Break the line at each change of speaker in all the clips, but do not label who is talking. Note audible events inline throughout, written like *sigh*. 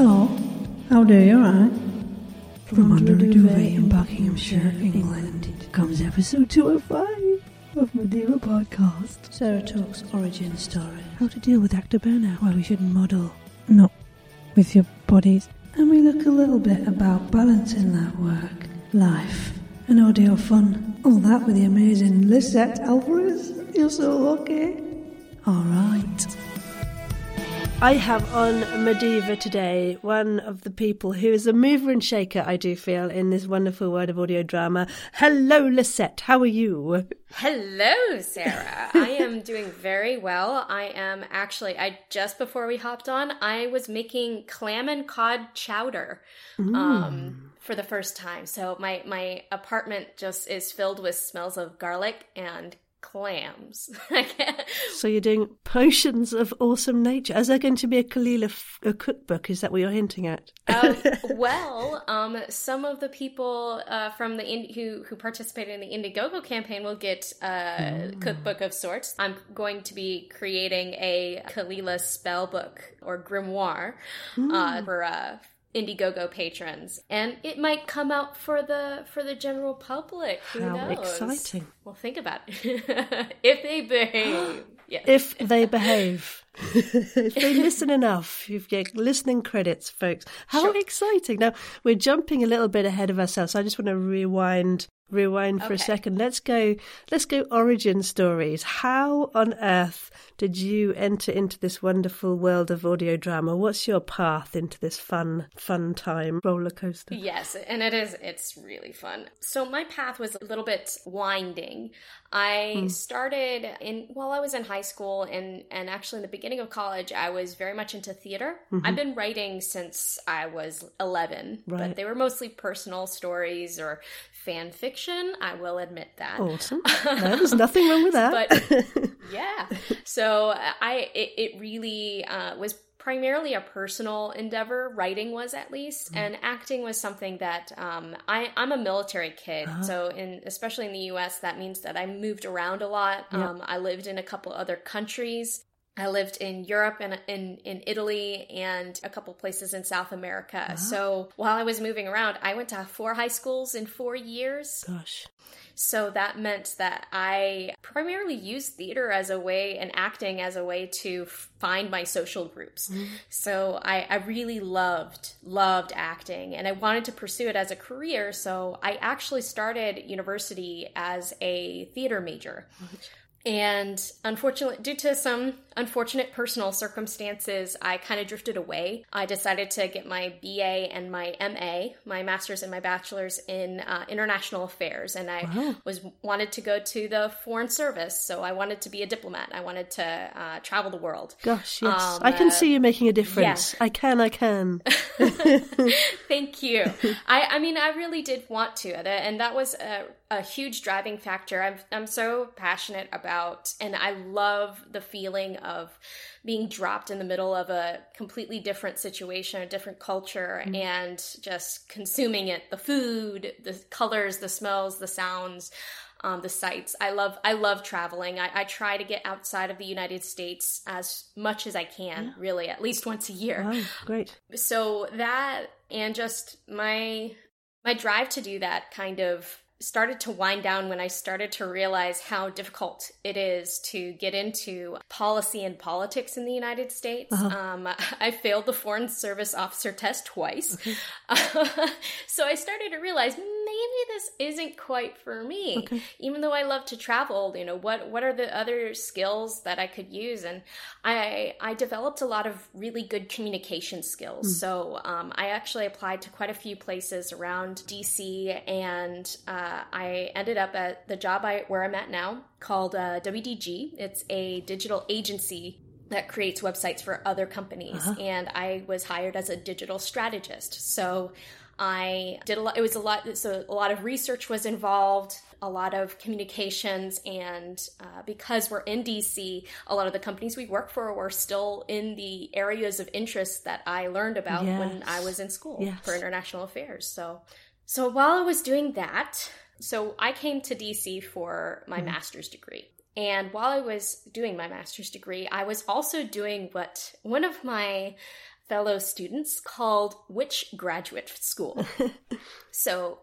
Hello. How do you, alright? From under a duvet in Buckinghamshire, England, comes episode 205 of Medieval Podcast. Sarah talks origin story. How to deal with actor burnout, why we shouldn't model. Not with your bodies. And we look a little bit about balancing that work, life, and audio fun. All that with the amazing Lisette Alvarez. You're so lucky. Alright. I have on Mediva today one of the people who is a mover and shaker, I do feel, in this wonderful world of audio drama. Hello, Lisette. How are you?
Hello, Sarah. I am doing very well. I am actually, I just before we hopped on, I was making clam and cod chowder. Um, for the first time. So my my apartment just is filled with smells of garlic and clams. *laughs*
So you're doing potions of awesome nature. Is there going to be a Kalila f- a cookbook? Is that what you're hinting at?
um, *laughs* well, um, some of the people uh, from the in- who who participated in the Indiegogo campaign will get a cookbook of sorts. I'm going to be creating a Kalila spell book or grimoire uh, for uh, Indiegogo patrons, and it might come out for the for the general public. Who
How
knows?
exciting.
Well, think about it. *laughs* if they behave, *gasps* yes.
If they behave. *laughs* if they listen enough, you get listening credits, folks. How
Sure.
exciting. Now, we're jumping a little bit ahead of ourselves. So I just want to rewind rewind for a second. Let's go let's go origin stories. How on earth did you enter into this wonderful world of audio drama? What's your path into this fun fun time roller coaster?
Yes, and it is it's really fun. So my path was a little bit winding. I hmm. started in while I was in high school and and actually in the beginning of college I was very much into theater. Mm-hmm. I've been writing since I was 11,
Right.
but they were mostly personal stories or fan fiction, I will admit that.
Awesome. *laughs* No, there's nothing wrong with that.
But *laughs* yeah, so I it, it really uh, was primarily a personal endeavor. Writing was at least, and acting was something that um, I I'm a military kid, so in especially in the U.S. that means that I moved around a lot. Um, I lived in a couple other countries. I lived in Europe and in, in Italy and a couple places in South America. So while I was moving around, I went to four high schools in four years.
Gosh.
So that meant that I primarily used theater as a way and acting as a way to find my social groups. Mm-hmm. So I, I really loved, loved acting and I wanted to pursue it as a career. So I actually started university as a theater major. And unfortunately, due to some unfortunate personal circumstances, I kind of drifted away. I decided to get my BA and my MA, my master's and my bachelor's in uh, international affairs, and I was wanted to go to the foreign service. So I wanted to be a diplomat. I wanted to uh, travel the world.
Gosh, yes.
Um,
I can
uh,
see you making a difference. I can, I can. *laughs* *laughs*
Thank you. I, I mean, I really did want to, and- and that was a, a huge driving factor. I'm, I'm so passionate about, and I love the feeling of being dropped in the middle of a completely different situation, a different culture, and just consuming it. The food, the colors, the smells, the sounds. Um, the sights. I love. I love traveling. I, I try to get outside of the United States as much as I can. Really, at least once a year
Wow, great.
so that and just my my drive to do that kind of started to wind down when I started to realize how difficult it is to get into policy and politics in the United States. Um, *laughs* I failed the Foreign Service Officer test twice. *laughs* so I started to realize maybe this isn't quite for me. Even though I love to travel, you know, what what are the other skills that I could use? And I I developed a lot of really good communication skills. So um, I actually applied to quite a few places around DC, and uh, I ended up at the job I where I'm at now called uh, WDG. It's a digital agency that creates websites for other companies. And i was hired as a digital strategist. So i did a lot it was a lot so a lot of research was involved a lot of communications. And uh, because we're in dc a lot of the companies we work for were still in the areas of interest that i learned about when i was in school
Yes.
for international affairs. So so while i was doing that so i came to dc for my mm-hmm. master's degree and while I was doing my master's degree, I was also doing what one of my fellow students called Witch Graduate School. *laughs* so,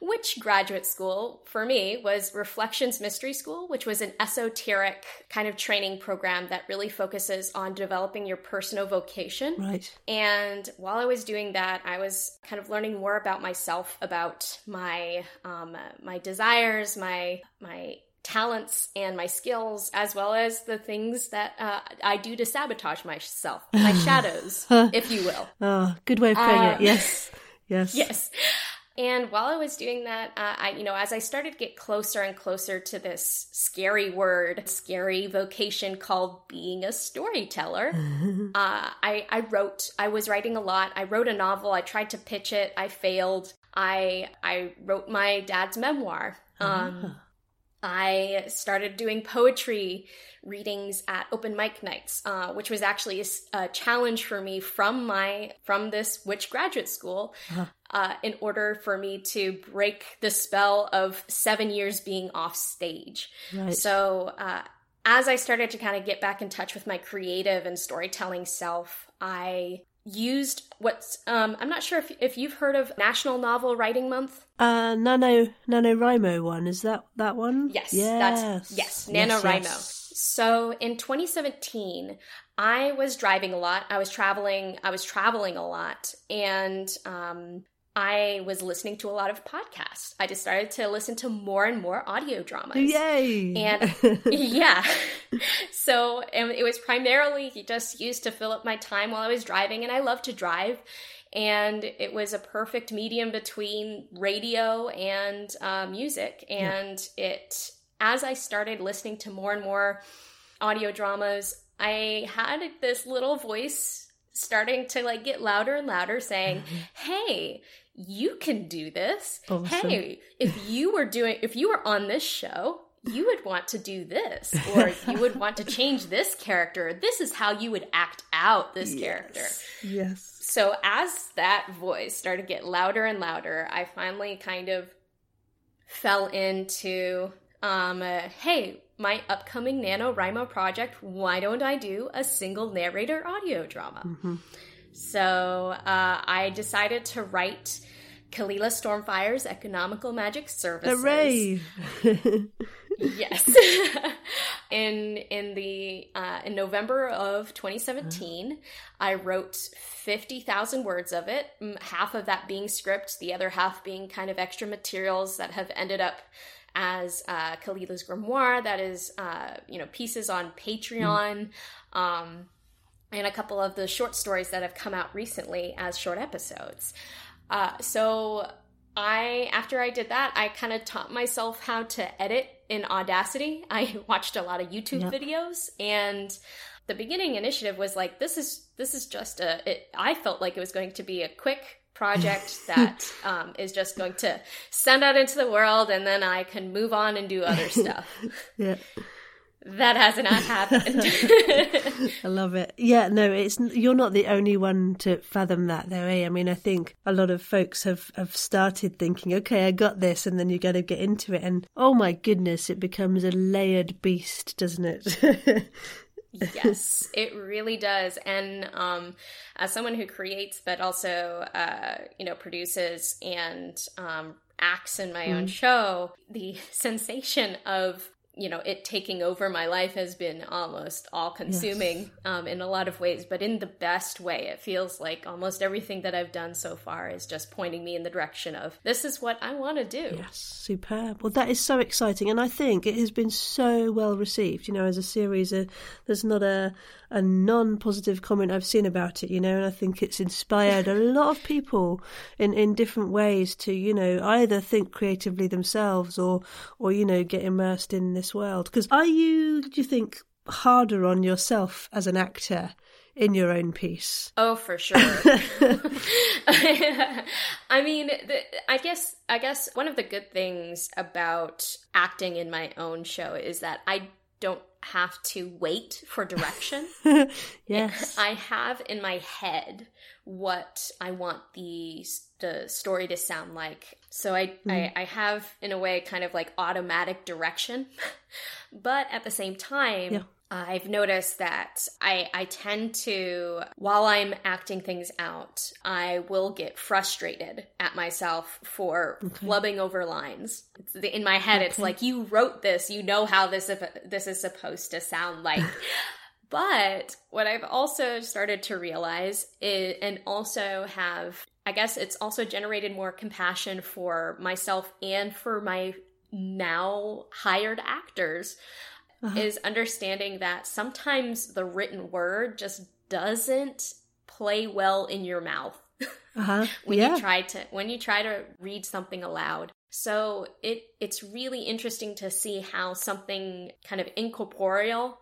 Witch Graduate School for me was Reflections Mystery School, which was an esoteric kind of training program that really focuses on developing your personal vocation.
Right.
And while I was doing that, I was kind of learning more about myself, about my um, my desires, my my talents and my skills, as well as the things that uh, I do to sabotage myself, my *laughs* shadows, if you will.
Oh, good way of putting
Um,
it. Yes. Yes. *laughs*
Yes. And while I was doing that, uh, I, you know, as I started to get closer and closer to this scary word, scary vocation called being a storyteller, *laughs* uh, I, I wrote. I was writing a lot. I wrote a novel. I tried to pitch it. I failed. I I wrote my dad's memoir. Um, I started doing poetry readings at open mic nights, uh, which was actually a challenge for me from my from this witch graduate school, uh, in order for me to break the spell of seven years being off stage.
Right.
So uh, as I started to kind of get back in touch with my creative and storytelling self, I used what's um, I'm not sure if if you've heard of National Novel Writing Month.
Uh, Nano NaNoWriMo one is that that one?
Yes,
Yes.
that's yes, NaNoWriMo.
yes.
So in 2017, I was driving a lot. I was traveling. I was traveling a lot, and um, I was listening to a lot of podcasts. I just started to listen to more and more audio dramas.
Yay!
And *laughs* yeah, so and it was primarily just used to fill up my time while I was driving, and I love to drive. And it was a perfect medium between radio and uh, music. And it, as I started listening to more and more audio dramas, I had this little voice starting to like get louder and louder saying, *laughs* Hey, you can do this.
Awesome.
Hey, if you were doing, if you were on this show, you would want to do this, or you would want to change this character. This is how you would act out this character.
yes.
So as that voice started to get louder and louder, I finally kind of fell into, um, uh, hey, my upcoming NaNoWriMo project, why don't I do a single narrator audio drama? So uh, I decided to write Kalila Stormfire's Economical Magic Services.
Hooray! *laughs*
Yes. *laughs* in in the uh, in November of 2017, I wrote 50,000 words of it, half of that being script, the other half being kind of extra materials that have ended up as uh, Kalila's Grimoire, that is, uh, you know, pieces on Patreon, um, and a couple of the short stories that have come out recently as short episodes. Uh, so I, after I did that, I kind of taught myself how to edit in Audacity. I *laughs* watched a lot of YouTube
Yep.
videos and the beginning initiative was like, this is, this is just a, it, I felt like it was going to be a quick project *laughs* that um, is just going to send out into the world and then I can move on and do other *laughs* stuff.
yeah,
that has not happened. *laughs*
I love it. Yeah, no, it's you're not the only one to fathom that, though. Eh? I mean, I think a lot of folks have have started thinking, okay, I got this, and then you got to get into it, and oh my goodness, it becomes a layered beast, doesn't it? *laughs*
yes, it really does. And um, as someone who creates, but also uh, you know produces and um, acts in my own show, the *laughs* sensation of you know it taking over my life has been almost all consuming um, in a lot of ways but in the best way it feels like almost everything that i've done so far is just pointing me in the direction of this is what i want to do
Yes, superb. Well, that is so exciting, and I think it has been so well received. You know, as a series, uh, there's not a a non-positive comment I've seen about it. You know, and I think it's inspired a *laughs* lot of people in in different ways to you know either think creatively themselves or or you know get immersed in this world. Because are you? Do you think harder on yourself as an actor? In your own piece,
Oh, for sure. *laughs* *laughs* I mean, the, I guess I guess one of the good things about acting in my own show is that I don't have to wait for direction. *laughs*
yes,
I have in my head what I want the the story to sound like. So I, I mm-hmm. I have in a way kind of like automatic direction. *laughs* but at the same time,
Yeah.
I've noticed that I, I tend to, while I'm acting things out, I will get frustrated at myself for okay. flubbing over lines. The, in my head, okay. it's like, you wrote this, you know how this, this is supposed to sound like. *laughs* but what I've also started to realize is, and also have, I guess it's also generated more compassion for myself and for my now hired actors uh-huh. is understanding that sometimes the written word just doesn't play well in your mouth *laughs* uh-huh. when yeah. you try to when you try to read something aloud. So it it's really interesting to see how something kind of incorporeal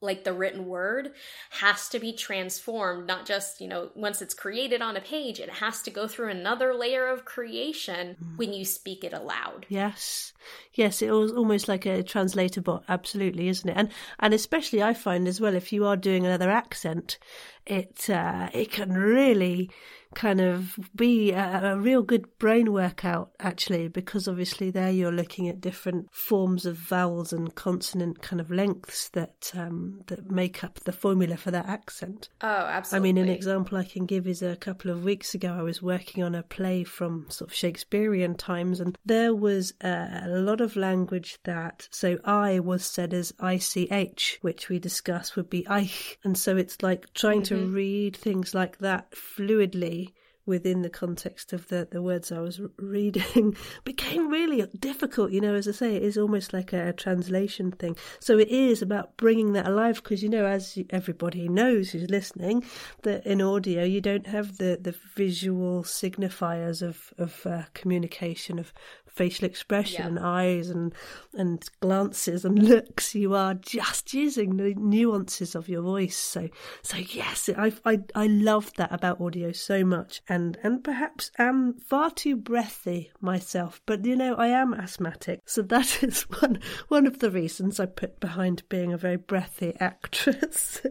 like the written word has to be transformed not just you know once it's created on a page it has to go through another layer of creation mm. when you speak it aloud.
Yes. Yes it was almost like a translator bot absolutely isn't it? And and especially i find as well if you are doing another accent it uh, it can really kind of be a, a, real good brain workout actually because obviously there you're looking at different forms of vowels and consonant kind of lengths that um, that make up the formula for that accent.
Oh, absolutely.
I mean, an example I can give is a couple of weeks ago I was working on a play from sort of Shakespearean times and there was a, a lot of language that so I was said as ich, which we discussed would be ich, and so it's like trying mm-hmm. to read things like that fluidly within the context of the, the words I was reading *laughs* became really difficult. You know, as I say, it is almost like a, a translation thing. So it is about bringing that alive because, you know, as everybody knows who's listening, that in audio you don't have the, the visual signifiers of, of uh, communication, of facial expression yeah. and eyes and and glances and looks. You are just using the nuances of your voice. So so yes, I I I love that about audio so much, and and perhaps am far too breathy myself. But you know, I am asthmatic, so that *laughs* is one one of the reasons I put behind being a very breathy actress.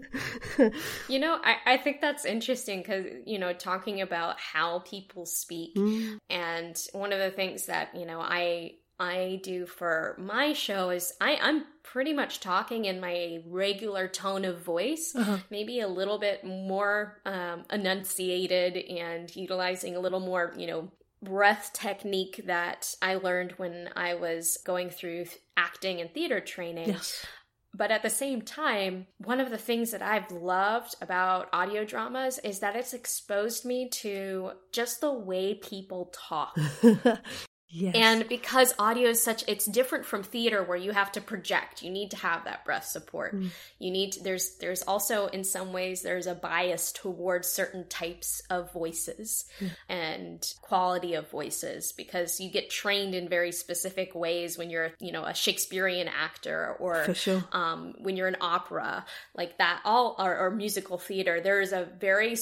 *laughs*
you know, I I think that's interesting because you know talking about how people speak, mm. and one of the things that you know, I I do for my show is I, I'm pretty much talking in my regular tone of voice, uh-huh. maybe a little bit more um, enunciated and utilizing a little more, you know, breath technique that I learned when I was going through acting and theater training.
Yes.
But at the same time, one of the things that I've loved about audio dramas is that it's exposed me to just the way people talk. *laughs*
Yes.
And because audio is such it's different from theater where you have to project. You need to have that breath support. Mm. You need to, there's there's also in some ways there's a bias towards certain types of voices mm. and quality of voices because you get trained in very specific ways when you're, you know, a Shakespearean actor or
sure.
um, when you're an opera like that all or, or musical theater. There is a very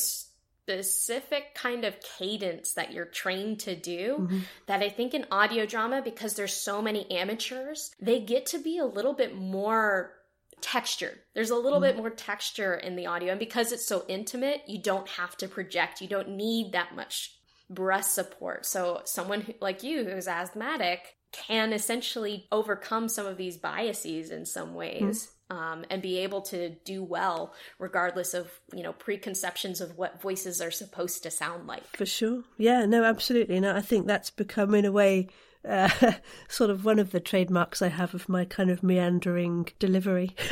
specific kind of cadence that you're trained to do mm-hmm. that I think in audio drama because there's so many amateurs they get to be a little bit more textured. There's a little mm-hmm. bit more texture in the audio and because it's so intimate you don't have to project. You don't need that much breath support. So someone who, like you who's asthmatic can essentially overcome some of these biases in some ways. Mm-hmm um, and be able to do well regardless of you know preconceptions of what voices are supposed to sound like.
For sure. Yeah no absolutely. No i think that's become in a way uh, *laughs* sort of one of the trademarks I have of my kind of meandering delivery. *laughs*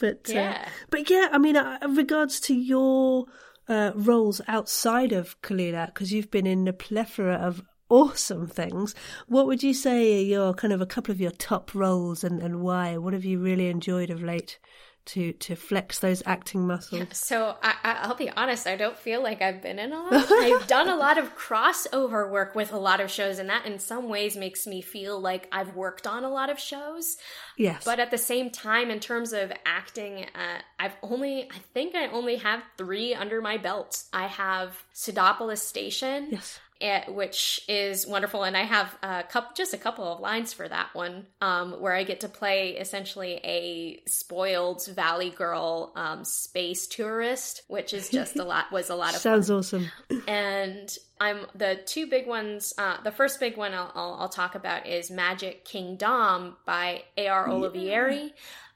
but uh, yeah, uh, but yeah, I mean, uh, regards to your uh, roles outside of Kalila, because you've been in a plethora of awesome things. What would you say are your kind of a couple of your top roles and, and why? What have you really enjoyed of late? to to flex those acting muscles?
So I, will be honest, I don't feel like I've been in a lot. *laughs* I've done a lot of crossover work with a lot of shows, and that in some ways makes me feel like I've worked on a lot of shows.
Yes,
but at the same time, in terms of acting, uh, I've only I think I only have three under my belt. I have Pseudopolis Station.
Yes
it, which is wonderful. And I have a couple, just a couple of lines for that one, um, where I get to play essentially a spoiled Valley Girl um, space tourist, which is just a *laughs* lot was a lot of
sounds
fun.
awesome. *clears throat*
and I'm the two big ones. Uh, the first big one I'll, I'll, I'll, talk about is Magic Kingdom by A.R. Olivieri. Yeah.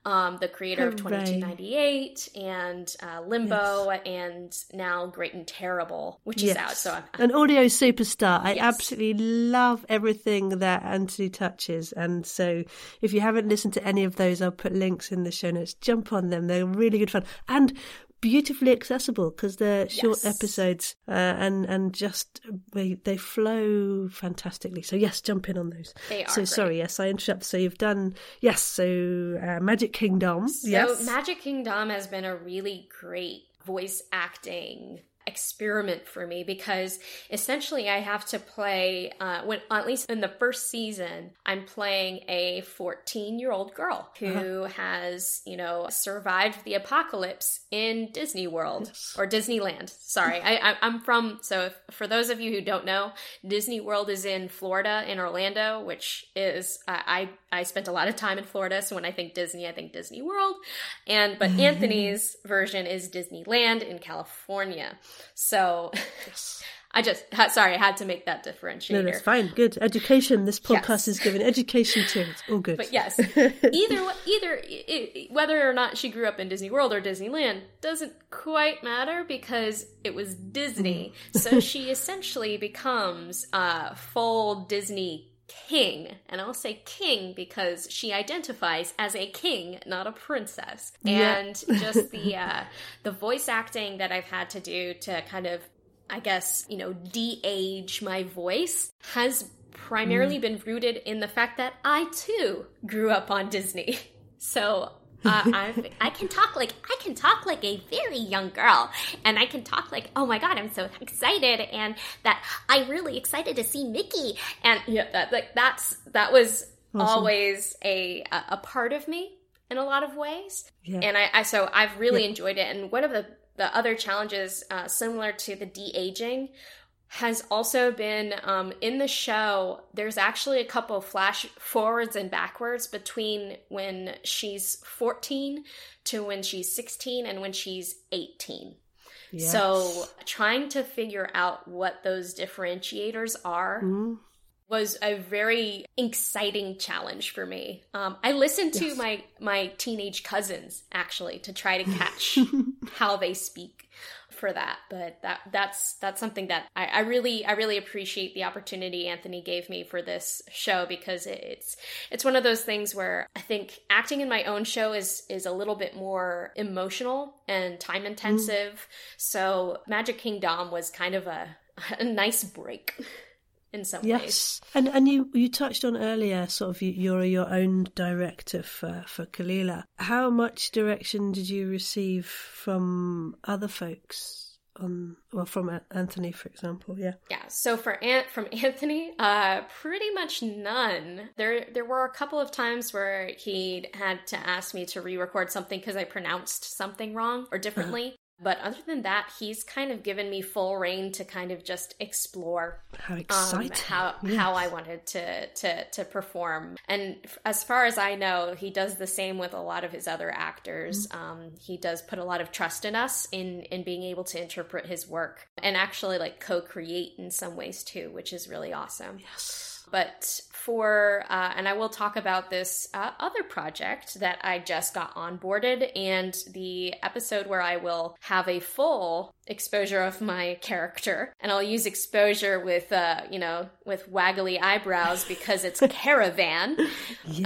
Um, the creator of 2298 and uh, Limbo, and now Great and Terrible, which is out. So I'm,
an audio superstar. I
Yes.
absolutely love everything that Anthony touches. And so if you haven't listened to any of those, I'll put links in the show notes. Jump on them. They're really good fun. And beautifully accessible because they're short
Yes.
episodes uh, and and just they they flow fantastically. So yes jump in on those.
They are
so
great.
sorry yes i interrupt. So you've done yes so uh, magic kingdom.
So
yes.
Magic Kingdom has been a really great voice acting experiment for me because essentially I have to play uh, when at least in the first season I'm playing a 14 year old girl who has you know survived the apocalypse in Disney World
Yes.
or Disneyland. Sorry, I, I'm from so if, for those of you who don't know, Disney World is in Florida in Orlando, which is I I I spent a lot of time in Florida, so when I think Disney, I think Disney World. And but mm-hmm. Anthony's version is Disneyland in California. So *laughs* I just sorry, I had to make that differentiator.
no that's fine good education this podcast
Yes.
is giving education too it's all good
But yes, *laughs* either either whether or not she grew up in Disney World or Disneyland doesn't quite matter because it was Disney. Mm-hmm. so she *laughs* essentially becomes a full Disney king, and I'll say king because she identifies as a king, not a princess.
Yeah.
And just the *laughs* uh, the voice acting that I've had to do to kind of I guess, you know, de age my voice has primarily been rooted in the fact that I too grew up on Disney. *laughs* So uh, I I can talk like I can talk like a very young girl, and I can talk like oh my god I'm so excited, and that I'm really excited to see Mickey, and yeah that like that's that was always a a part of me in a lot of ways,
Yeah.
and I, I so I've really enjoyed it, and one of the the other challenges uh, similar to the de aging has also been um, in the show. There's actually a couple flash forwards and backwards between when she's 14 to when she's 16 and when she's 18.
Yes.
So trying to figure out what those differentiators are
Mm.
Was a very exciting challenge for me. Um, I listened to my my teenage cousins actually to try to catch *laughs* how they speak for that, but that that's that's something that I, I really I really appreciate the opportunity Anthony gave me for this show because it's it's one of those things where I think acting in my own show is is a little bit more emotional and time intensive. So Magic Kingdom was kind of a *laughs* a nice break in some ways.
Yes, and and you you touched on earlier, sort of you, you're your own director for for Kalila. How much direction did you receive from other folks on, well, from Anthony, for example? Yeah,
Yeah, so for Ant from *laughs* Anthony, uh, pretty much none. There, there were a couple of times where he had to ask me to re-record something because I pronounced something wrong or differently. But other than that, he's kind of given me full reign to kind of just explore
how
um,
exciting!
how
Yes.
how I wanted to to to perform. And f- as far as I know, he does the same with a lot of his other actors.
Mm-hmm.
Um, he does put a lot of trust in us in in being able to interpret his work and actually like co-create in some ways too, which is really awesome.
Yes.
But for, uh, and I will talk about this uh, other project that I just got onboarded and the episode where I will have a full exposure of my character. And I'll use exposure with, uh, you know, with waggly eyebrows because it's *laughs* Caravan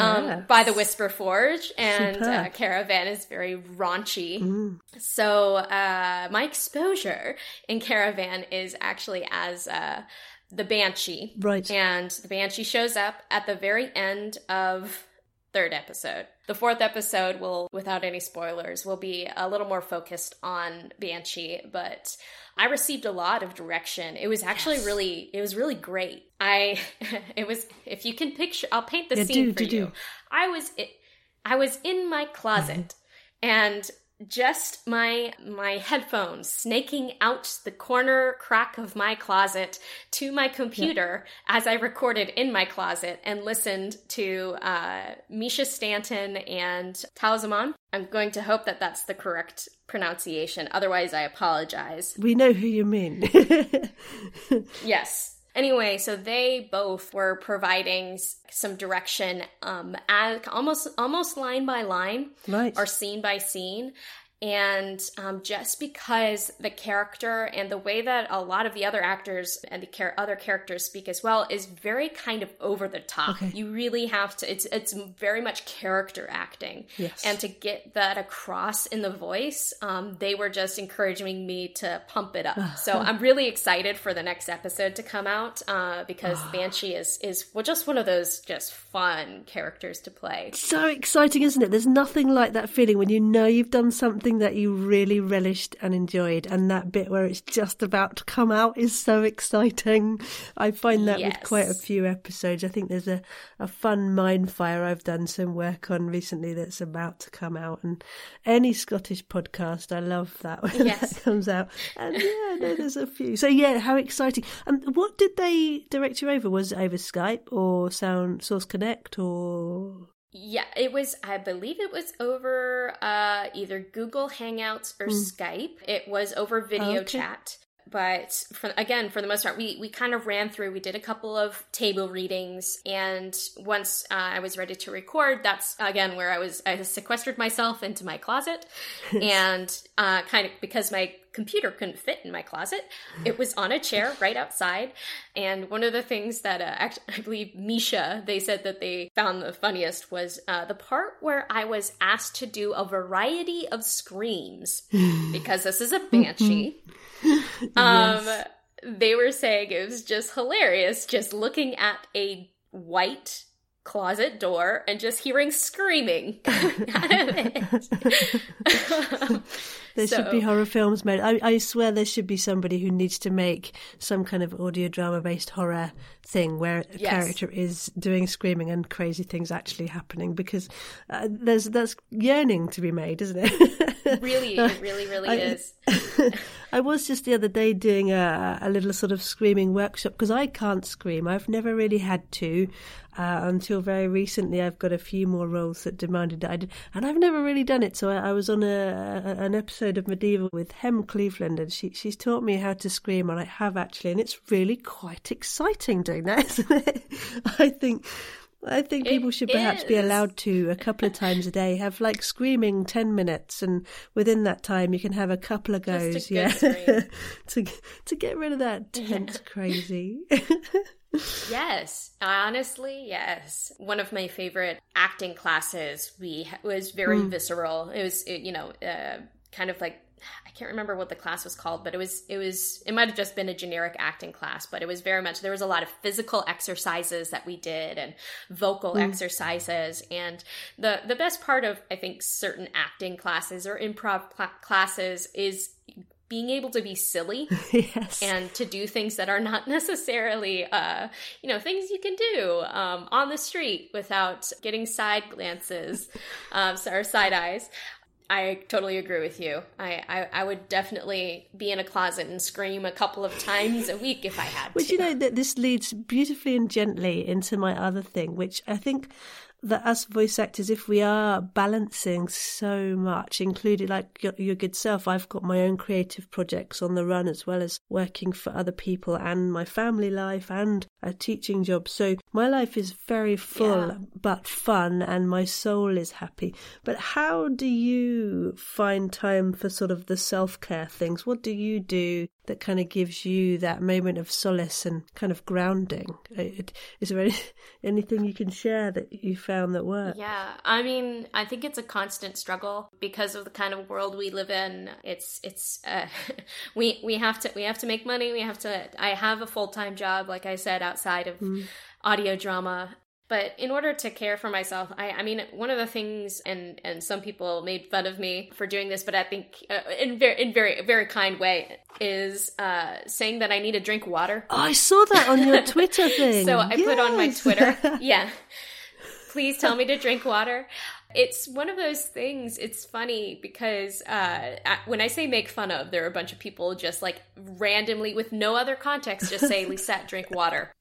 um, by the Whisper Forge. And uh, Caravan is very raunchy.
Mm.
So uh, my exposure in Caravan is actually as uh, the Banshee,
Right.
and the Banshee shows up at the very end of third episode. The fourth episode will, without any spoilers, will be a little more focused on Banshee, but I received a lot of direction. It was actually
Yes.
really, it was really great. I, *laughs* it was, if you can picture, I'll paint the
Yeah,
scene
do,
for
do,
you.
do.
I was, it, I was in my closet mm-hmm. and just my my headphones snaking out the corner crack of my closet to my computer as I recorded in my closet and listened to uh, Misha Stanton and Talzaman. I'm going to hope that that's the correct pronunciation. Otherwise, I apologize.
We know who you mean. *laughs*
Yes. Anyway, so they both were providing some direction, um, as almost almost line by line,
right.
or scene by scene. And um, just because the character and the way that a lot of the other actors and the char- other characters speak as well is very kind of over the top.
Okay.
You really have to. It's it's very much character acting.
Yes.
And to get that across in the voice, um, they were just encouraging me to pump it up. so I'm really excited for the next episode to come out uh, because Banshee is is well just one of those just fun characters to play.
so exciting, isn't it? There's nothing like that feeling when you know you've done something that you really relished and enjoyed, and that bit where it's just about to come out is so exciting. I find that with quite a few episodes. I think there's a, a fun mind fire I've done some work on recently that's about to come out, and any Scottish podcast, I love that when *laughs*
Yes.
that comes out. And yeah, no, there's a few. So yeah, how exciting! And what did they direct you over? Was it over Skype or Sound Source Connect or?
Yeah, it was. I believe it was over uh, either Google Hangouts or Skype. It was over video
Okay.
chat. But for, again, for the most part, we, we kind of ran through. We did a couple of table readings, and once uh, I was ready to record, that's again where I was. I sequestered myself into my closet, *laughs* and uh, kind of because my computer couldn't fit in my closet, *laughs* it was on a chair right outside. And one of the things that uh, act- *laughs* I believe Misha they said that they found the funniest was uh, the part where I was asked to do a variety of screams *laughs* because this is a banshee. Um, they were saying it was just hilarious, just looking at a white closet door and just hearing screaming *laughs* *laughs* out of it. *laughs*
There should be horror films made. I, I swear there should be somebody who needs to make some kind of audio drama based horror thing where a
Yes.
character is doing screaming and crazy things actually happening because uh, there's that's yearning to be made, isn't it?
really, it really, really
I-
is.
I was just the other day doing a, a little sort of screaming workshop because I can't scream. I've never really had to uh, until very recently. I've got a few more roles that demanded that I did, and I've never really done it. So I, I was on a, a an episode of Medieval with Hem Cleveland, and she she's taught me how to scream, and I have actually, and it's really quite exciting doing that, *laughs* isn't it? I think. I think
It
people should perhaps be allowed to a couple of times a day have like screaming 10 minutes and within that time you can have a couple of goes yeah *laughs* to to get rid of that tense crazy *laughs*
Yes, honestly, yes. One of my favorite acting classes we was very visceral. It was, it, you know, uh, kind of like I can't remember what the class was called, but it was it was it might have just been a generic acting class, but it was very much there was a lot of physical exercises that we did and vocal exercises and the the best part of I think certain acting classes or improv cla- classes is being able to be silly *laughs*
yes
and to do things that are not *laughs* necessarily uh you know things you can do um on the street without getting side glances *laughs* um or side eyes I totally agree with you. I, I, I would definitely be in a closet and scream a couple of times a week if I had
Well,
to.
you know that this leads beautifully and gently into my other thing, which I think that us voice actors, if we are balancing so much, including like your, your good self, I've got my own creative projects on the run as well as working for other people and my family life and a teaching job. So my life is very full
Yeah.
but fun and my soul is happy. But how do you find time for sort of the self care things? What do you do that kind of gives you that moment of solace and kind of grounding? Uh, Is there any, *laughs* anything you can share that you found that worked?
Yeah, I mean, I think it's a constant struggle because of the kind of world we live in. It's it's uh, *laughs* we we have to we have to make money. We have to. I have a full time job, like I said, outside of audio drama. But in order to care for myself, I, I mean, one of the things, and and some people made fun of me for doing this, but I think uh, in very in very very kind way is uh, saying that I need to drink water.
Oh, I saw that on your *laughs* Twitter thing.
So I put on my Twitter, *laughs* yeah. Please tell me to drink water. It's one of those things. It's funny because uh, when I say make fun of, there are a bunch of people just like randomly, with no other context, just say, Lisette, drink water.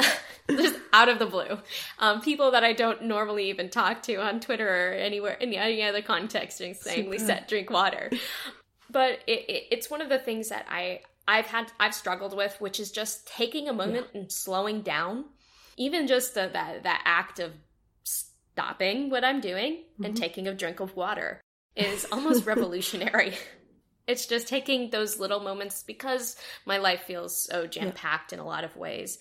*laughs* just out of the blue. Um, people that I don't normally even talk to on Twitter or anywhere, in any other context, just saying, Lisette, drink water. But it, it, it's one of the things that I I've had I've struggled with, which is just taking a moment yeah. and slowing down. Even just the, that that act of stopping what I'm doing mm-hmm. and taking a drink of water is almost *laughs* revolutionary. It's just taking those little moments because my life feels so jam packed yeah. in a lot of ways.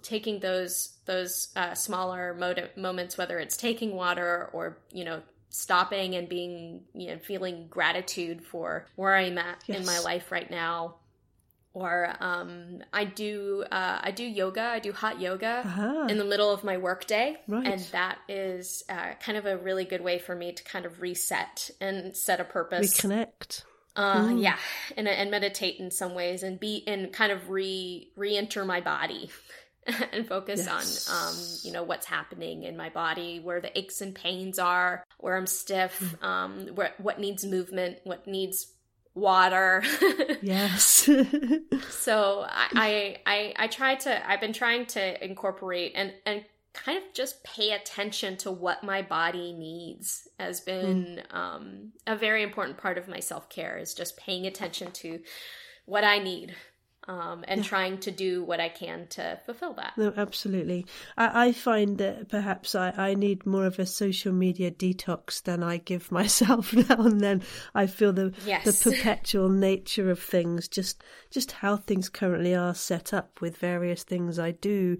Taking those those uh, smaller motive moments, whether it's taking water or you know stopping and being you know feeling gratitude for where I'm at yes. in my life right now, or um, I do uh, I do yoga. I do hot yoga uh-huh. in the middle of my workday, right. and that is uh, kind of a really good way for me to kind of reset and set a purpose,
reconnect.
Uh, mm. Yeah, and and meditate in some ways, and be and kind of re re-enter my body, *laughs* and focus yes. on um, you know what's happening in my body, where the aches and pains are, where I'm stiff, mm. um, where what needs movement, what needs water.
yes. *laughs* *laughs*
so I, I I try to I've been trying to incorporate and and kind of just pay attention to what my body needs has been mm. um, a very important part of my self care is just paying attention to what I need um, and yeah. trying to do what I can to fulfill that.
No, absolutely. I, I find that perhaps I, I need more of a social media detox than I give *laughs* myself now and then. I feel the yes. the *laughs* perpetual nature of things, just just how things currently are set up with various things I do.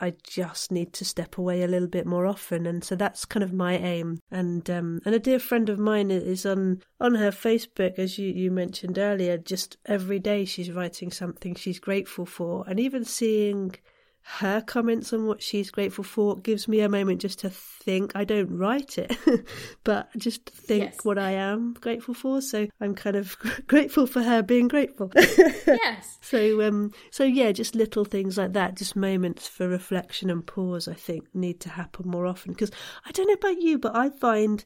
I just need to step away a little bit more often, and so that's kind of my aim. And um, and a dear friend of mine is on on her Facebook, as you you mentioned earlier. Just every day she's writing something she's grateful for, and even seeing her comments on what she's grateful for gives me a moment just to think. I don't write it, *laughs* but just think yes. what I am grateful for. So I'm kind of *laughs* grateful for her being grateful. *laughs*
yes.
So um so yeah, just little things like that, just moments for reflection and pause I think need to happen more often because I don't know about you, but I find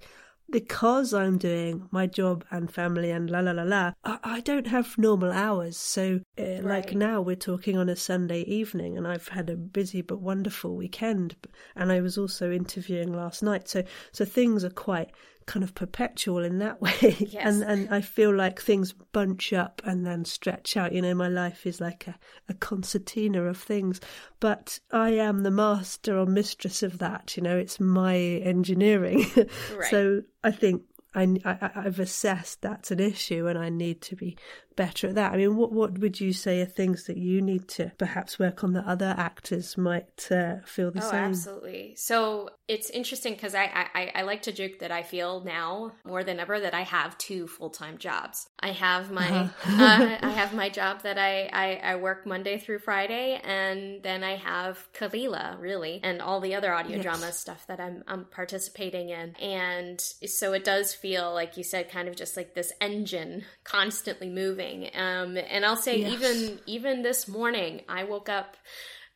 because I'm doing my job and family and la la la la, I, I don't have normal hours. So, uh, right. like now, we're talking on a Sunday evening, and I've had a busy but wonderful weekend. And I was also interviewing last night, so so things are quite kind of perpetual in that *laughs* way. Yes. and and I feel like things bunch up and then stretch out. You know, my life is like a, a concertina of things. But I am the master or mistress of that. You know, it's my engineering. *laughs* Right. so I think I, I, have assessed that's an issue and I need to be better at that. I mean, what what would you say are things that you need to perhaps work on that other actors might uh, feel the
oh,
same?
absolutely. So it's interesting because I, I I like to joke that I feel now more than ever that I have two full time jobs. I have my uh-huh. uh, *laughs* I have my job that I, I I work Monday through Friday, and then I have Kalila really, and all the other audio yes. drama stuff that I'm I'm participating in, and so it does feel like you said, kind of just like this engine constantly moving. Um, and I'll say yes. even even this morning, I woke up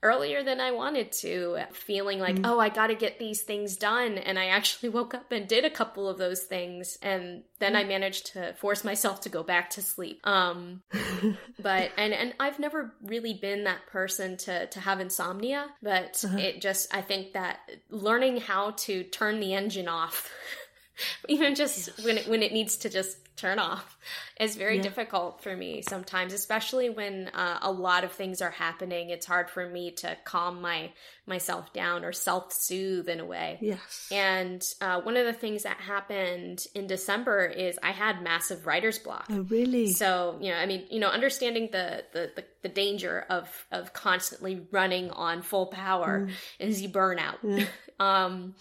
earlier than I wanted to, feeling like, mm. oh, I got to get these things done. And I actually *laughs* woke up and did a couple of those things. And then mm. I managed to force myself to go back to sleep. Um, *laughs* but, and, and I've never really been that person to, to have insomnia, but uh-huh. it just, I think that learning how to turn the engine off *laughs* even just yes. when it, when it needs to just turn off is very yeah. difficult for me sometimes especially when uh, a lot of things are happening it's hard for me to calm my myself down or self-soothe in a way
yes
and uh, one of the things that happened in december is i had massive writer's block
oh really
so you know i mean you know understanding the the, the, the danger of of constantly running on full power mm. is you burn out yeah. *laughs* um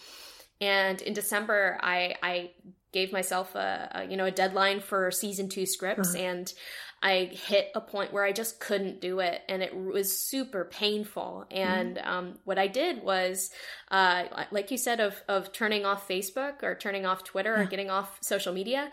and in December, I I gave myself a, a you know a deadline for season two scripts, uh-huh. and I hit a point where I just couldn't do it, and it was super painful. And mm-hmm. um, what I did was, uh, like you said, of of turning off Facebook or turning off Twitter or getting off social media.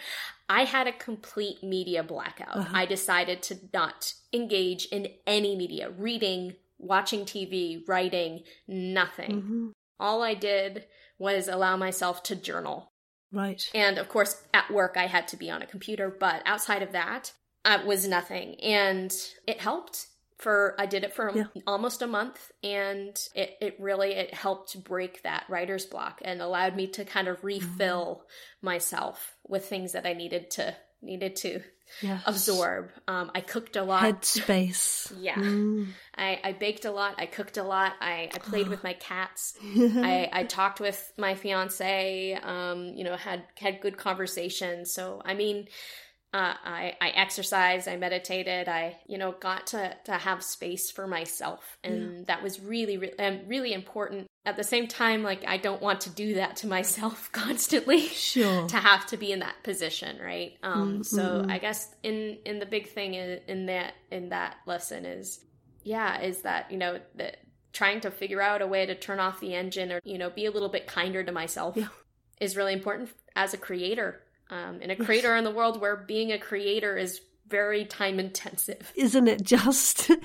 I had a complete media blackout. Uh-huh. I decided to not engage in any media, reading, watching TV, writing, nothing. Mm-hmm. All I did was allow myself to journal.
Right.
And of course, at work, I had to be on a computer, but outside of that, it was nothing. And it helped for i did it for yeah. almost a month and it, it really it helped break that writer's block and allowed me to kind of refill mm-hmm. myself with things that i needed to needed to
Yes.
absorb. Um, I cooked a lot.
Headspace. *laughs*
Yeah.
Mm.
I, I baked a lot. I cooked a lot. I, I played with *gasps* my cats. *laughs* I, I talked with my fiance. Um, you know, had had good conversations. So I mean, uh, I I exercised. I meditated. I you know got to to have space for myself, and that was really really um, really important. At the same time, like I don't want to do that to myself *laughs* constantly
Sure.
to have to be in that position right um so i guess in in the big thing in, in that in that lesson is yeah is that you know that trying to figure out a way to turn off the engine or you know be a little bit kinder to myself
Yeah.
is really important as a creator um in a creator in the world where being a creator is very time intensive *laughs*
Isn't it just? *laughs*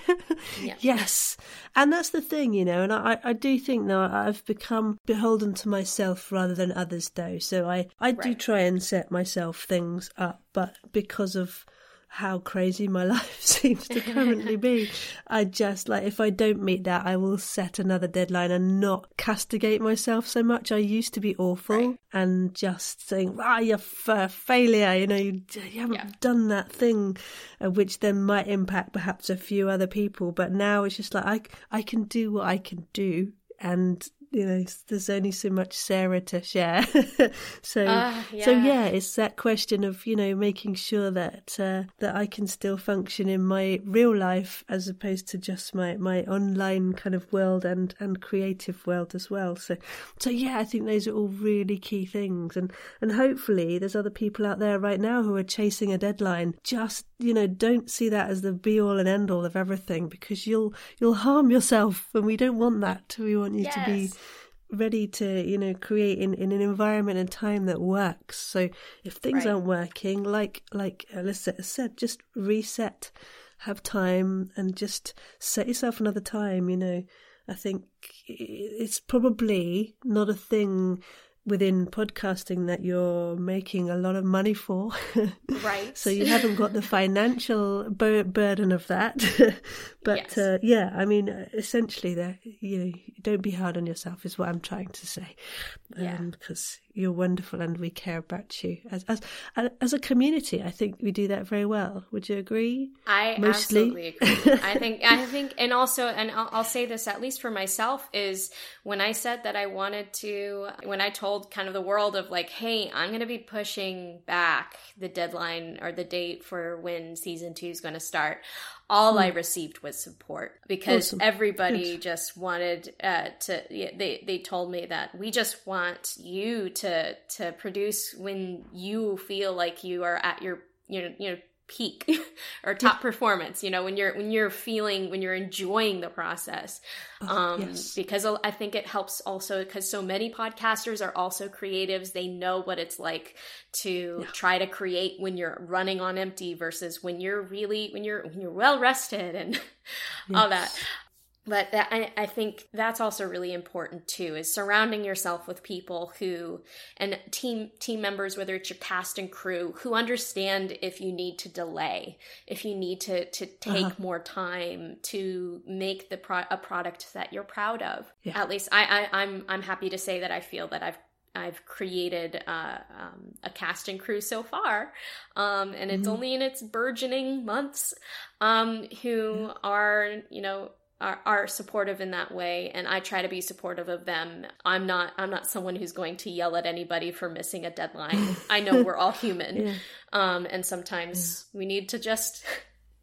Yeah.
Yes. And that's the thing, you know, and I, I do think now I've become beholden to myself rather than others, though. So I, I do
Right.
try and set myself things up, but because of how crazy my *laughs* life seems to currently be, I just like if I don't meet that, I will set another deadline and not castigate myself so much. I used to be awful
Right.
and just saying, "Ah, you're f- failure," you know, you, you haven't
Yeah.
done that thing, uh, which then might impact perhaps a few other people. But now it's just like I I can do what I can do, and you know, there's only so much Sarah to share. *laughs* so
Ah,
so
yeah.
yeah, it's that question of you know making sure that uh, that I can still function in my real life as opposed to just my my online kind of world and and creative world as well. So so yeah, I think those are all really key things, and and hopefully there's other people out there right now who are chasing a deadline. Just you know, don't see that as the be all and end all of everything because you'll you'll harm yourself, and we don't want that. We want you to be
Yes.
Ready to you know create in, in an environment and time that works so if things
Right.
aren't working like like alyssa said just reset have time and just set yourself another time you know i think it's probably not a thing within podcasting that you're making a lot of money for
right *laughs*
so you haven't got the financial bur- burden of that *laughs* but
Yes.
uh, yeah i mean essentially there you know don't be hard on yourself is what i'm trying to say
Yeah.
um, because you're wonderful and we care about you as as as a community i think we do that very well would you agree
I
Mostly.
absolutely agree. *laughs* I think I think and also and I'll, I'll say this at least for myself is when I said that I wanted to when I told kind of the world of like hey I'm going to be pushing back the deadline or the date for when season 2 is going to start all I received was support because
Awesome.
everybody
Good.
just wanted uh, to yeah, they they told me that we just want you to to produce when you feel like you are at your you know you know peak *laughs* or top performance you know when you're when you're feeling when you're enjoying the process. Um
yes.
because i think it helps also because so many podcasters are also creatives. They know what it's like to try to create when you're running on empty versus when you're really when you're when you're well rested and *laughs* all that but that, I, I think that's also really important too is surrounding yourself with people who and team team members whether it's your cast and crew who understand if you need to delay if you need to to take
Uh-huh.
more time to make the pro- a product that you're proud of
Yeah.
at least I, I i'm i'm happy to say that i feel that i've I've created uh, um, a cast and crew so far, um, and it's
Mhm.
only in its burgeoning months, um, who are you know are, are supportive in that way and i try to be supportive of them. I'm not i'm not someone who's going to yell at anybody for missing a deadline. I know we're all *laughs* human.
Yeah.
um and sometimes we need to just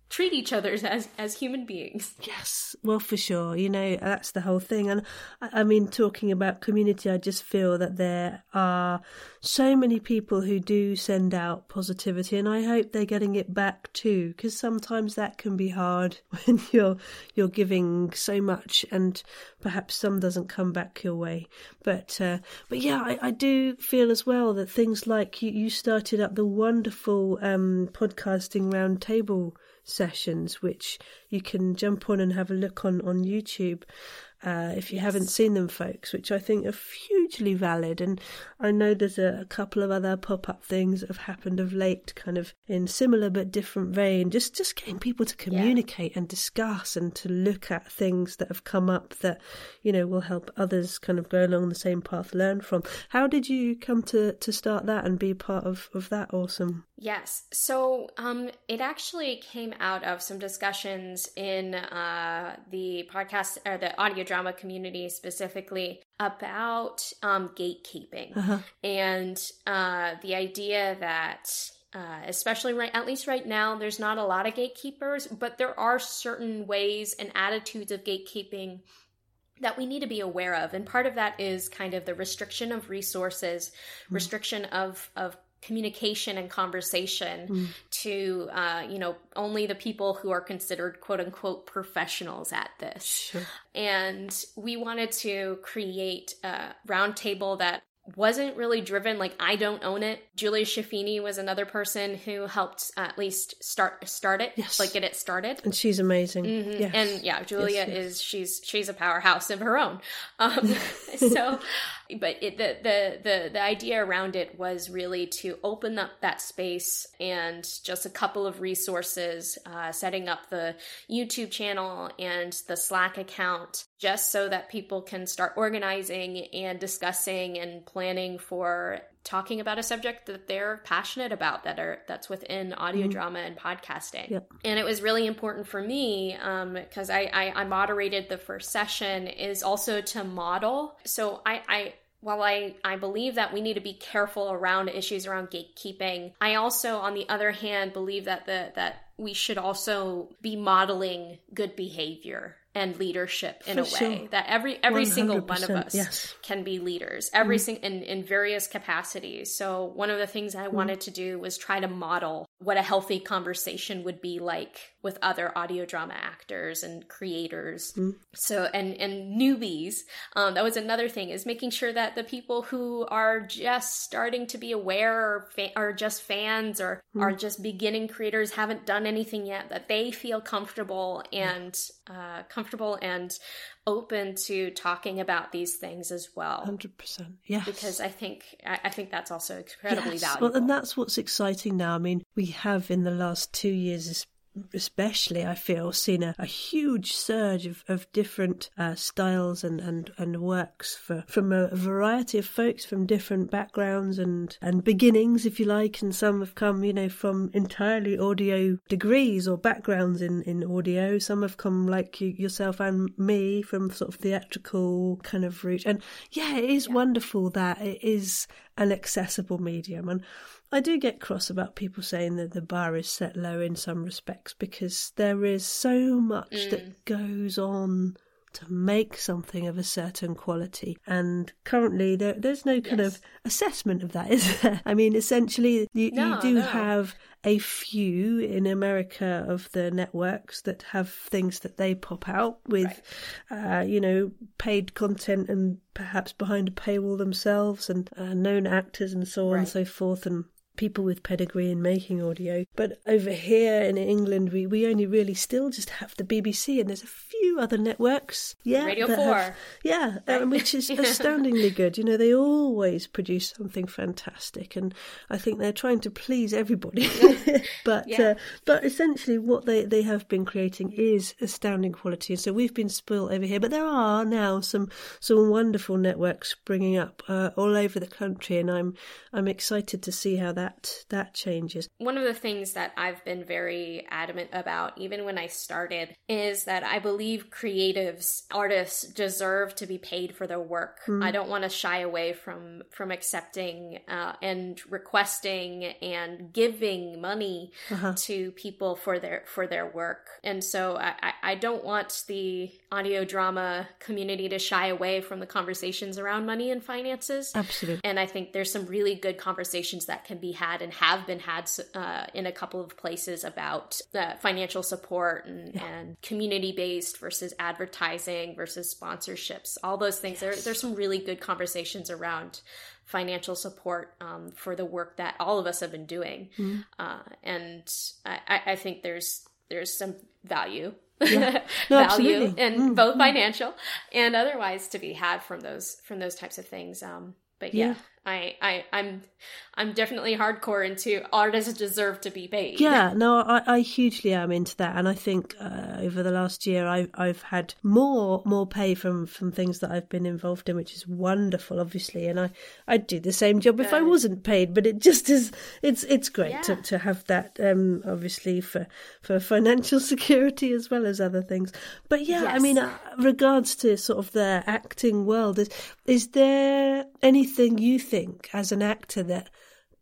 treat each other as as human beings
Yes, well, for sure. You know, that's the whole thing. And I mean, talking about community, I just feel that there are so many people who do send out positivity, and I hope they're getting it back too, because sometimes that can be hard *laughs* when you're you're giving so much, and perhaps some doesn't come back your way. But uh, but yeah, I, I do feel as well that things like you, you started up the wonderful um, podcasting roundtable sessions, which you can jump on and have a look on on YouTube uh, if you haven't seen them, folks. Which I think are hugely valid, and I know there's a, a couple of other pop up things that have happened of late, kind of in similar but different vein. Just just getting people to communicate and discuss and to look at things that have come up that you know will help others kind of go along the same path, learn from. How did you come to to start that and be part of of that? Awesome.
Yes. So um, it actually came out of some discussions in uh, the podcast or the audio drama community specifically about um, gatekeeping
Uh-huh.
and uh, the idea that. Uh, especially right, at least right now, there's not a lot of gatekeepers, but there are certain ways and attitudes of gatekeeping that we need to be aware of and part of that is kind of the restriction of resources restriction of of communication and conversation to uh, you know only the people who are considered quote unquote professionals at this
Sure.
and we wanted to create a roundtable that wasn't really driven like I don't own it. Julia Schifini was another person who helped at least start start it,
Yes.
like get it started.
And she's amazing.
Mhm.
Yes.
And yeah, Julia
yes.
is she's she's a powerhouse of her own. Um, *laughs* *laughs* so, but it, the the the the idea around it was really to open up that space and just a couple of resources, uh, setting up the YouTube channel and the Slack account, just so that people can start organizing and discussing and planning for talking about a subject that they're passionate about that are that's within audio mm-hmm. drama and podcasting
Yep.
and it was really important for me um, because I, I I moderated the first session is also to model. So I I while I, I believe that we need to be careful around issues around gatekeeping, I also, on the other hand, believe that the that we should also be modeling good behavior and leadership in
For
a way
sure.
that every every single one of us
yes.
can be leaders every sing- in, in various capacities so one of the things i wanted to do was try to model what a healthy conversation would be like with other audio drama actors and creators so and and newbies um, that was another thing is making sure that the people who are just starting to be aware or fa- are just fans or are just beginning creators haven't done anything yet that they feel comfortable and uh, comfortable and open to talking about these things as well
Hundred percent. yeah.
because I think I, I think that's also incredibly
Yes.
valuable.
Well, and that's what's exciting now. I mean, we have in the last two years, especially, I feel, seen a, a huge surge of, of different uh, styles and, and, and works for, from a variety of folks from different backgrounds and, and beginnings, if you like. And some have come, you know, from entirely audio degrees or backgrounds in, in audio. Some have come, like you, yourself and me, from sort of theatrical kind of route. And yeah, it is wonderful that it is an accessible medium. And I do get cross about people saying that the bar is set low in some respects because there is so much
Mm.
that goes on to make something of a certain quality. And currently, there, there's no kind
Yes.
of assessment of that, *laughs* is there? I mean, essentially, you,
No,
you do
no.
have a few in America of the networks that have things that they pop out with, uh, you know, paid content and perhaps behind a paywall themselves and uh, known actors and so on and so forth and people with pedigree in making audio. But over here in England, we, we only really still just have the BBC and there's a few other networks. Yeah.
Radio 4.
have- yeah, um, which is *laughs* astoundingly good. You know, they always produce something fantastic, and I think they're trying to please everybody. *laughs* but
Yeah.
uh, but essentially, what they they have been creating is astounding quality, and so we've been spoilt over here. But there are now some some wonderful networks springing up uh, all over the country, and I'm I'm excited to see how that that changes.
One of the things that I've been very adamant about, even when I started, is that I believe creatives, artists deserve to be paid for their work. I don't want to shy away from from accepting uh, and requesting and giving money to people for their for their work. And so I I don't want the audio drama community to shy away from the conversations around money and finances.
Absolutely.
And I think there's some really good conversations that can be had and have been had uh, in a couple of places about uh, financial support and, and community based versus advertising versus sponsorships. All those things. There, there's some really good conversations around financial support um, for the work that all of us have been doing. Uh, and I- I think there's there's some value. *laughs*
No,
value
absolutely.
and
Mm,
both financial and otherwise to be had from those from those types of things um but yeah,
Yeah.
I, I I'm I'm definitely hardcore into artists deserve to be paid.
Yeah, no, I, I hugely am into that, and I think uh, over the last year I, I've had more more pay from from things that I've been involved in, which is wonderful, obviously. And I I'd do the same job if I wasn't paid, but it just is it's it's great yeah. to, to have that, um, obviously for for financial *laughs* security as well as other things. But yeah, yes. I mean, uh, regards to sort of the acting world, is is there anything you think? Think as an actor that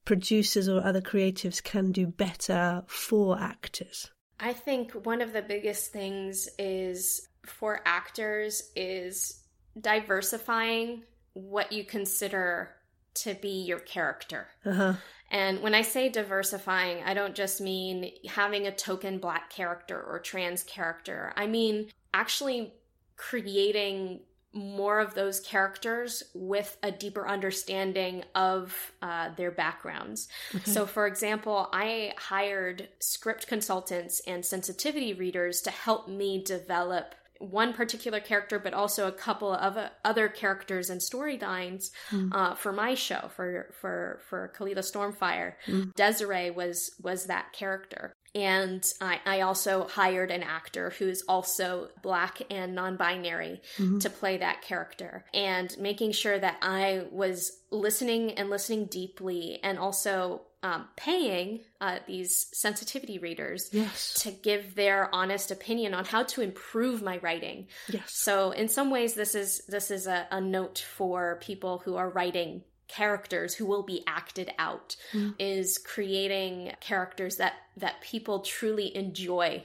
producers or other creatives can do better for actors?
I think one of the biggest things is for actors is diversifying what you consider to be your character. Uh-huh. And when I say diversifying, I don't just mean having a token black character or trans character. I mean actually creating more of those characters with a deeper understanding of uh, their backgrounds. Okay. So, for example, I hired script consultants and sensitivity readers to help me develop one particular character, but also a couple of other characters and storylines mm. uh, for my show for for for Kalila Stormfire. Mm. Desiree was was that character. And I, I, also hired an actor who's also black and non binary mm-hmm. to play that character and making sure that I was listening and listening deeply and also um, paying uh, these sensitivity readers
yes.
to give their honest opinion on how to improve my writing.
Yes.
So in some ways, this is this is a, a note for people who are writing characters who will be acted out mm. is creating characters that that people truly enjoy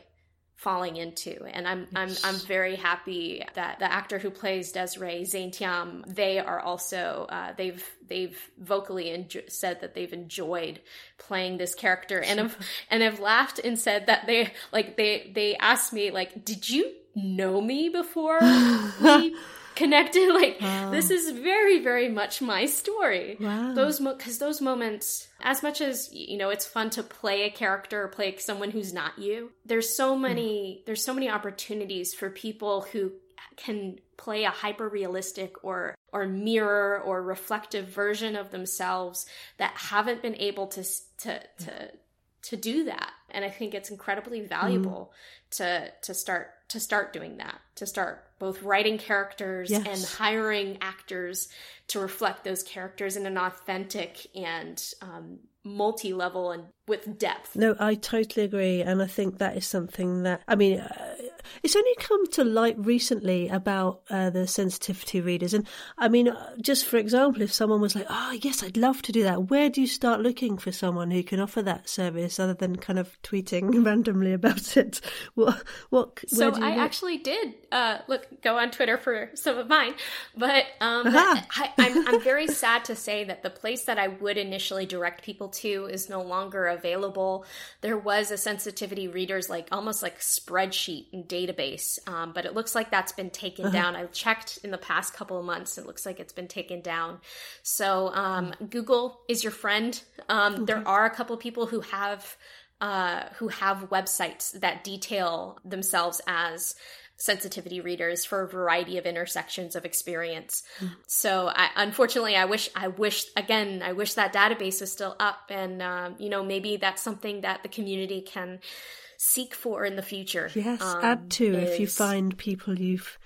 falling into and I'm yes. I'm I'm very happy that the actor who plays Desiree Zane Tiam they are also uh, they've they've vocally enjo- said that they've enjoyed playing this character and have *laughs* and have laughed and said that they like they they asked me like did you know me before *laughs* we connected. *laughs* Like wow. this is very, very much my story.
Wow.
Those because mo- those moments, as much as you know, it's fun to play a character or play someone who's not you. There's so many. Mm. There's so many opportunities for people who can play a hyper realistic or or mirror or reflective version of themselves that haven't been able to to to to do that and i think it's incredibly valuable mm. to to start to start doing that to start both writing characters yes. and hiring actors to reflect those characters in an authentic and um, multi-level and with depth.
No, I totally agree, and I think that is something that I mean, uh, it's only come to light recently about uh, the sensitivity readers, and I mean, uh, just for example, if someone was like, "Oh, yes, I'd love to do that," where do you start looking for someone who can offer that service, other than kind of tweeting *laughs* randomly about it? What? What?
So I look? actually did uh, look go on Twitter for some of mine, but um, I, I'm I'm very sad to say that the place that I would initially direct people to is no longer available. There was a sensitivity readers like almost like spreadsheet and database, um, but it looks like that's been taken uh-huh. down. I checked in the past couple of months. It looks like it's been taken down. So um, Google is your friend. Um, okay. There are a couple of people who have uh, who have websites that detail themselves as sensitivity readers for a variety of intersections of experience. Mm. So I, unfortunately, I wish, I wish, again, I wish that database was still up and, um, you know, maybe that's something that the community can seek for in the future.
Yes, um, add to is... if you find people you've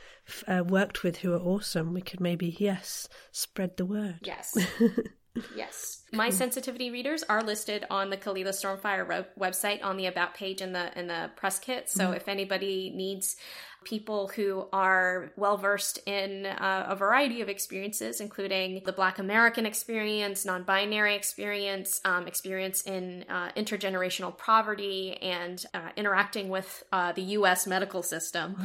uh, worked with who are awesome, we could maybe, yes, spread the word.
Yes. *laughs* yes. My sensitivity readers are listed on the Kalila Stormfire website on the about page in the in the press kit. So mm-hmm. if anybody needs people who are well versed in uh, a variety of experiences, including the Black American experience, non binary experience, um, experience in uh, intergenerational poverty, and uh, interacting with uh, the U.S. medical system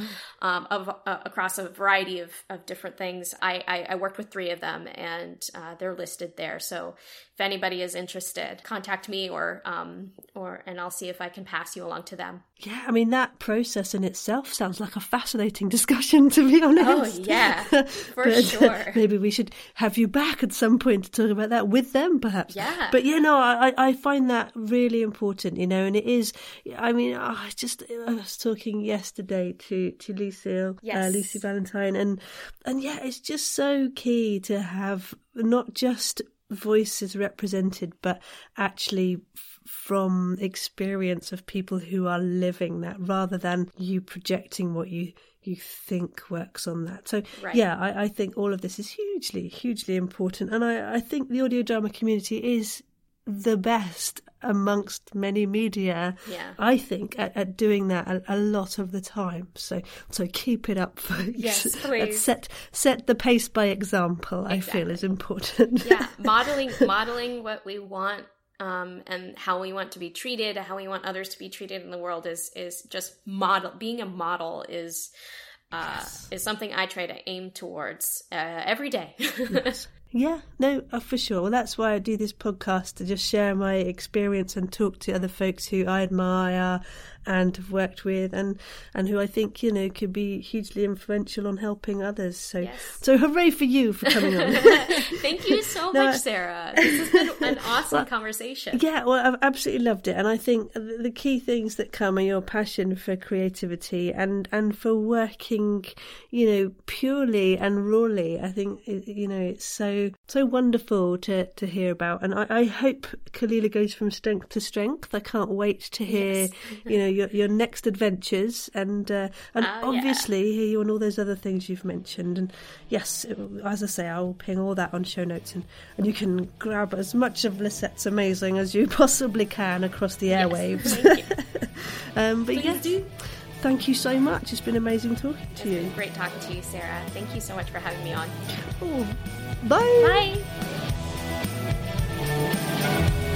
um, of, uh, across a variety of, of different things. I, I, I, worked with three of them, and uh, they're listed there. So if anybody is interested, contact me or um, or and I'll see if I can pass you along to them.
Yeah, I mean that process in itself sounds like a fascinating *laughs* discussion, to be honest.
Oh yeah, *laughs* for but, sure. *laughs*
maybe we should have you back at some point to talk about that with them, perhaps.
Yeah.
But you know, I I find that really important, you know, and it is. I mean, I just I was talking yesterday to to Lucille, uh, yes. uh, Lucy Valentine, and and yeah, it's just so key to have not just voices represented, but actually from experience of people who are living that, rather than you projecting what you you think works on that. So
Right.
yeah, I, I think all of this is hugely, hugely important, and I, I think the audio drama community is the best amongst many media.
Yeah.
I think at, at doing that a, a lot of the time. So so keep it up, *laughs* folks.
Yes, please.
set set the pace by example. I feel is important. *laughs*
yeah modeling modeling what we want um, and how we want to be treated how we want others to be treated in the world is is just model being a model is uh, is something i try to aim towards uh, every day *laughs*
Yeah, no, uh, for sure. Well, that's why I do this podcast to just share my experience and talk to other folks who I admire and have worked with, and and who I think you know could be hugely influential on helping others. So,
Yes.
so hooray for you for coming on. *laughs*
thank you so
No,
much sarah *laughs* this has been an awesome conversation
Yeah, well, I've absolutely loved it, and I think the the key things that come are your passion for creativity and and for working, you know, purely and rawly. I think you know it's so so wonderful to to hear about, and I, I hope Kalila goes from strength to strength. I can't wait to hear, you know, your your next adventures, and uh, and
Oh, yeah.
obviously hear you on all those other things you've mentioned. And yes, it- as I say, I'll ping all that on show notes, and, and you can grab as much of Lisette's amazing as you *laughs* possibly can across the airwaves.
thank you *laughs*
um, but
Please
yeah,
do.
thank you so much. It's been amazing talking
it's
to you.
great talking to you sarah thank you so much for having me on
Oh, bye.
bye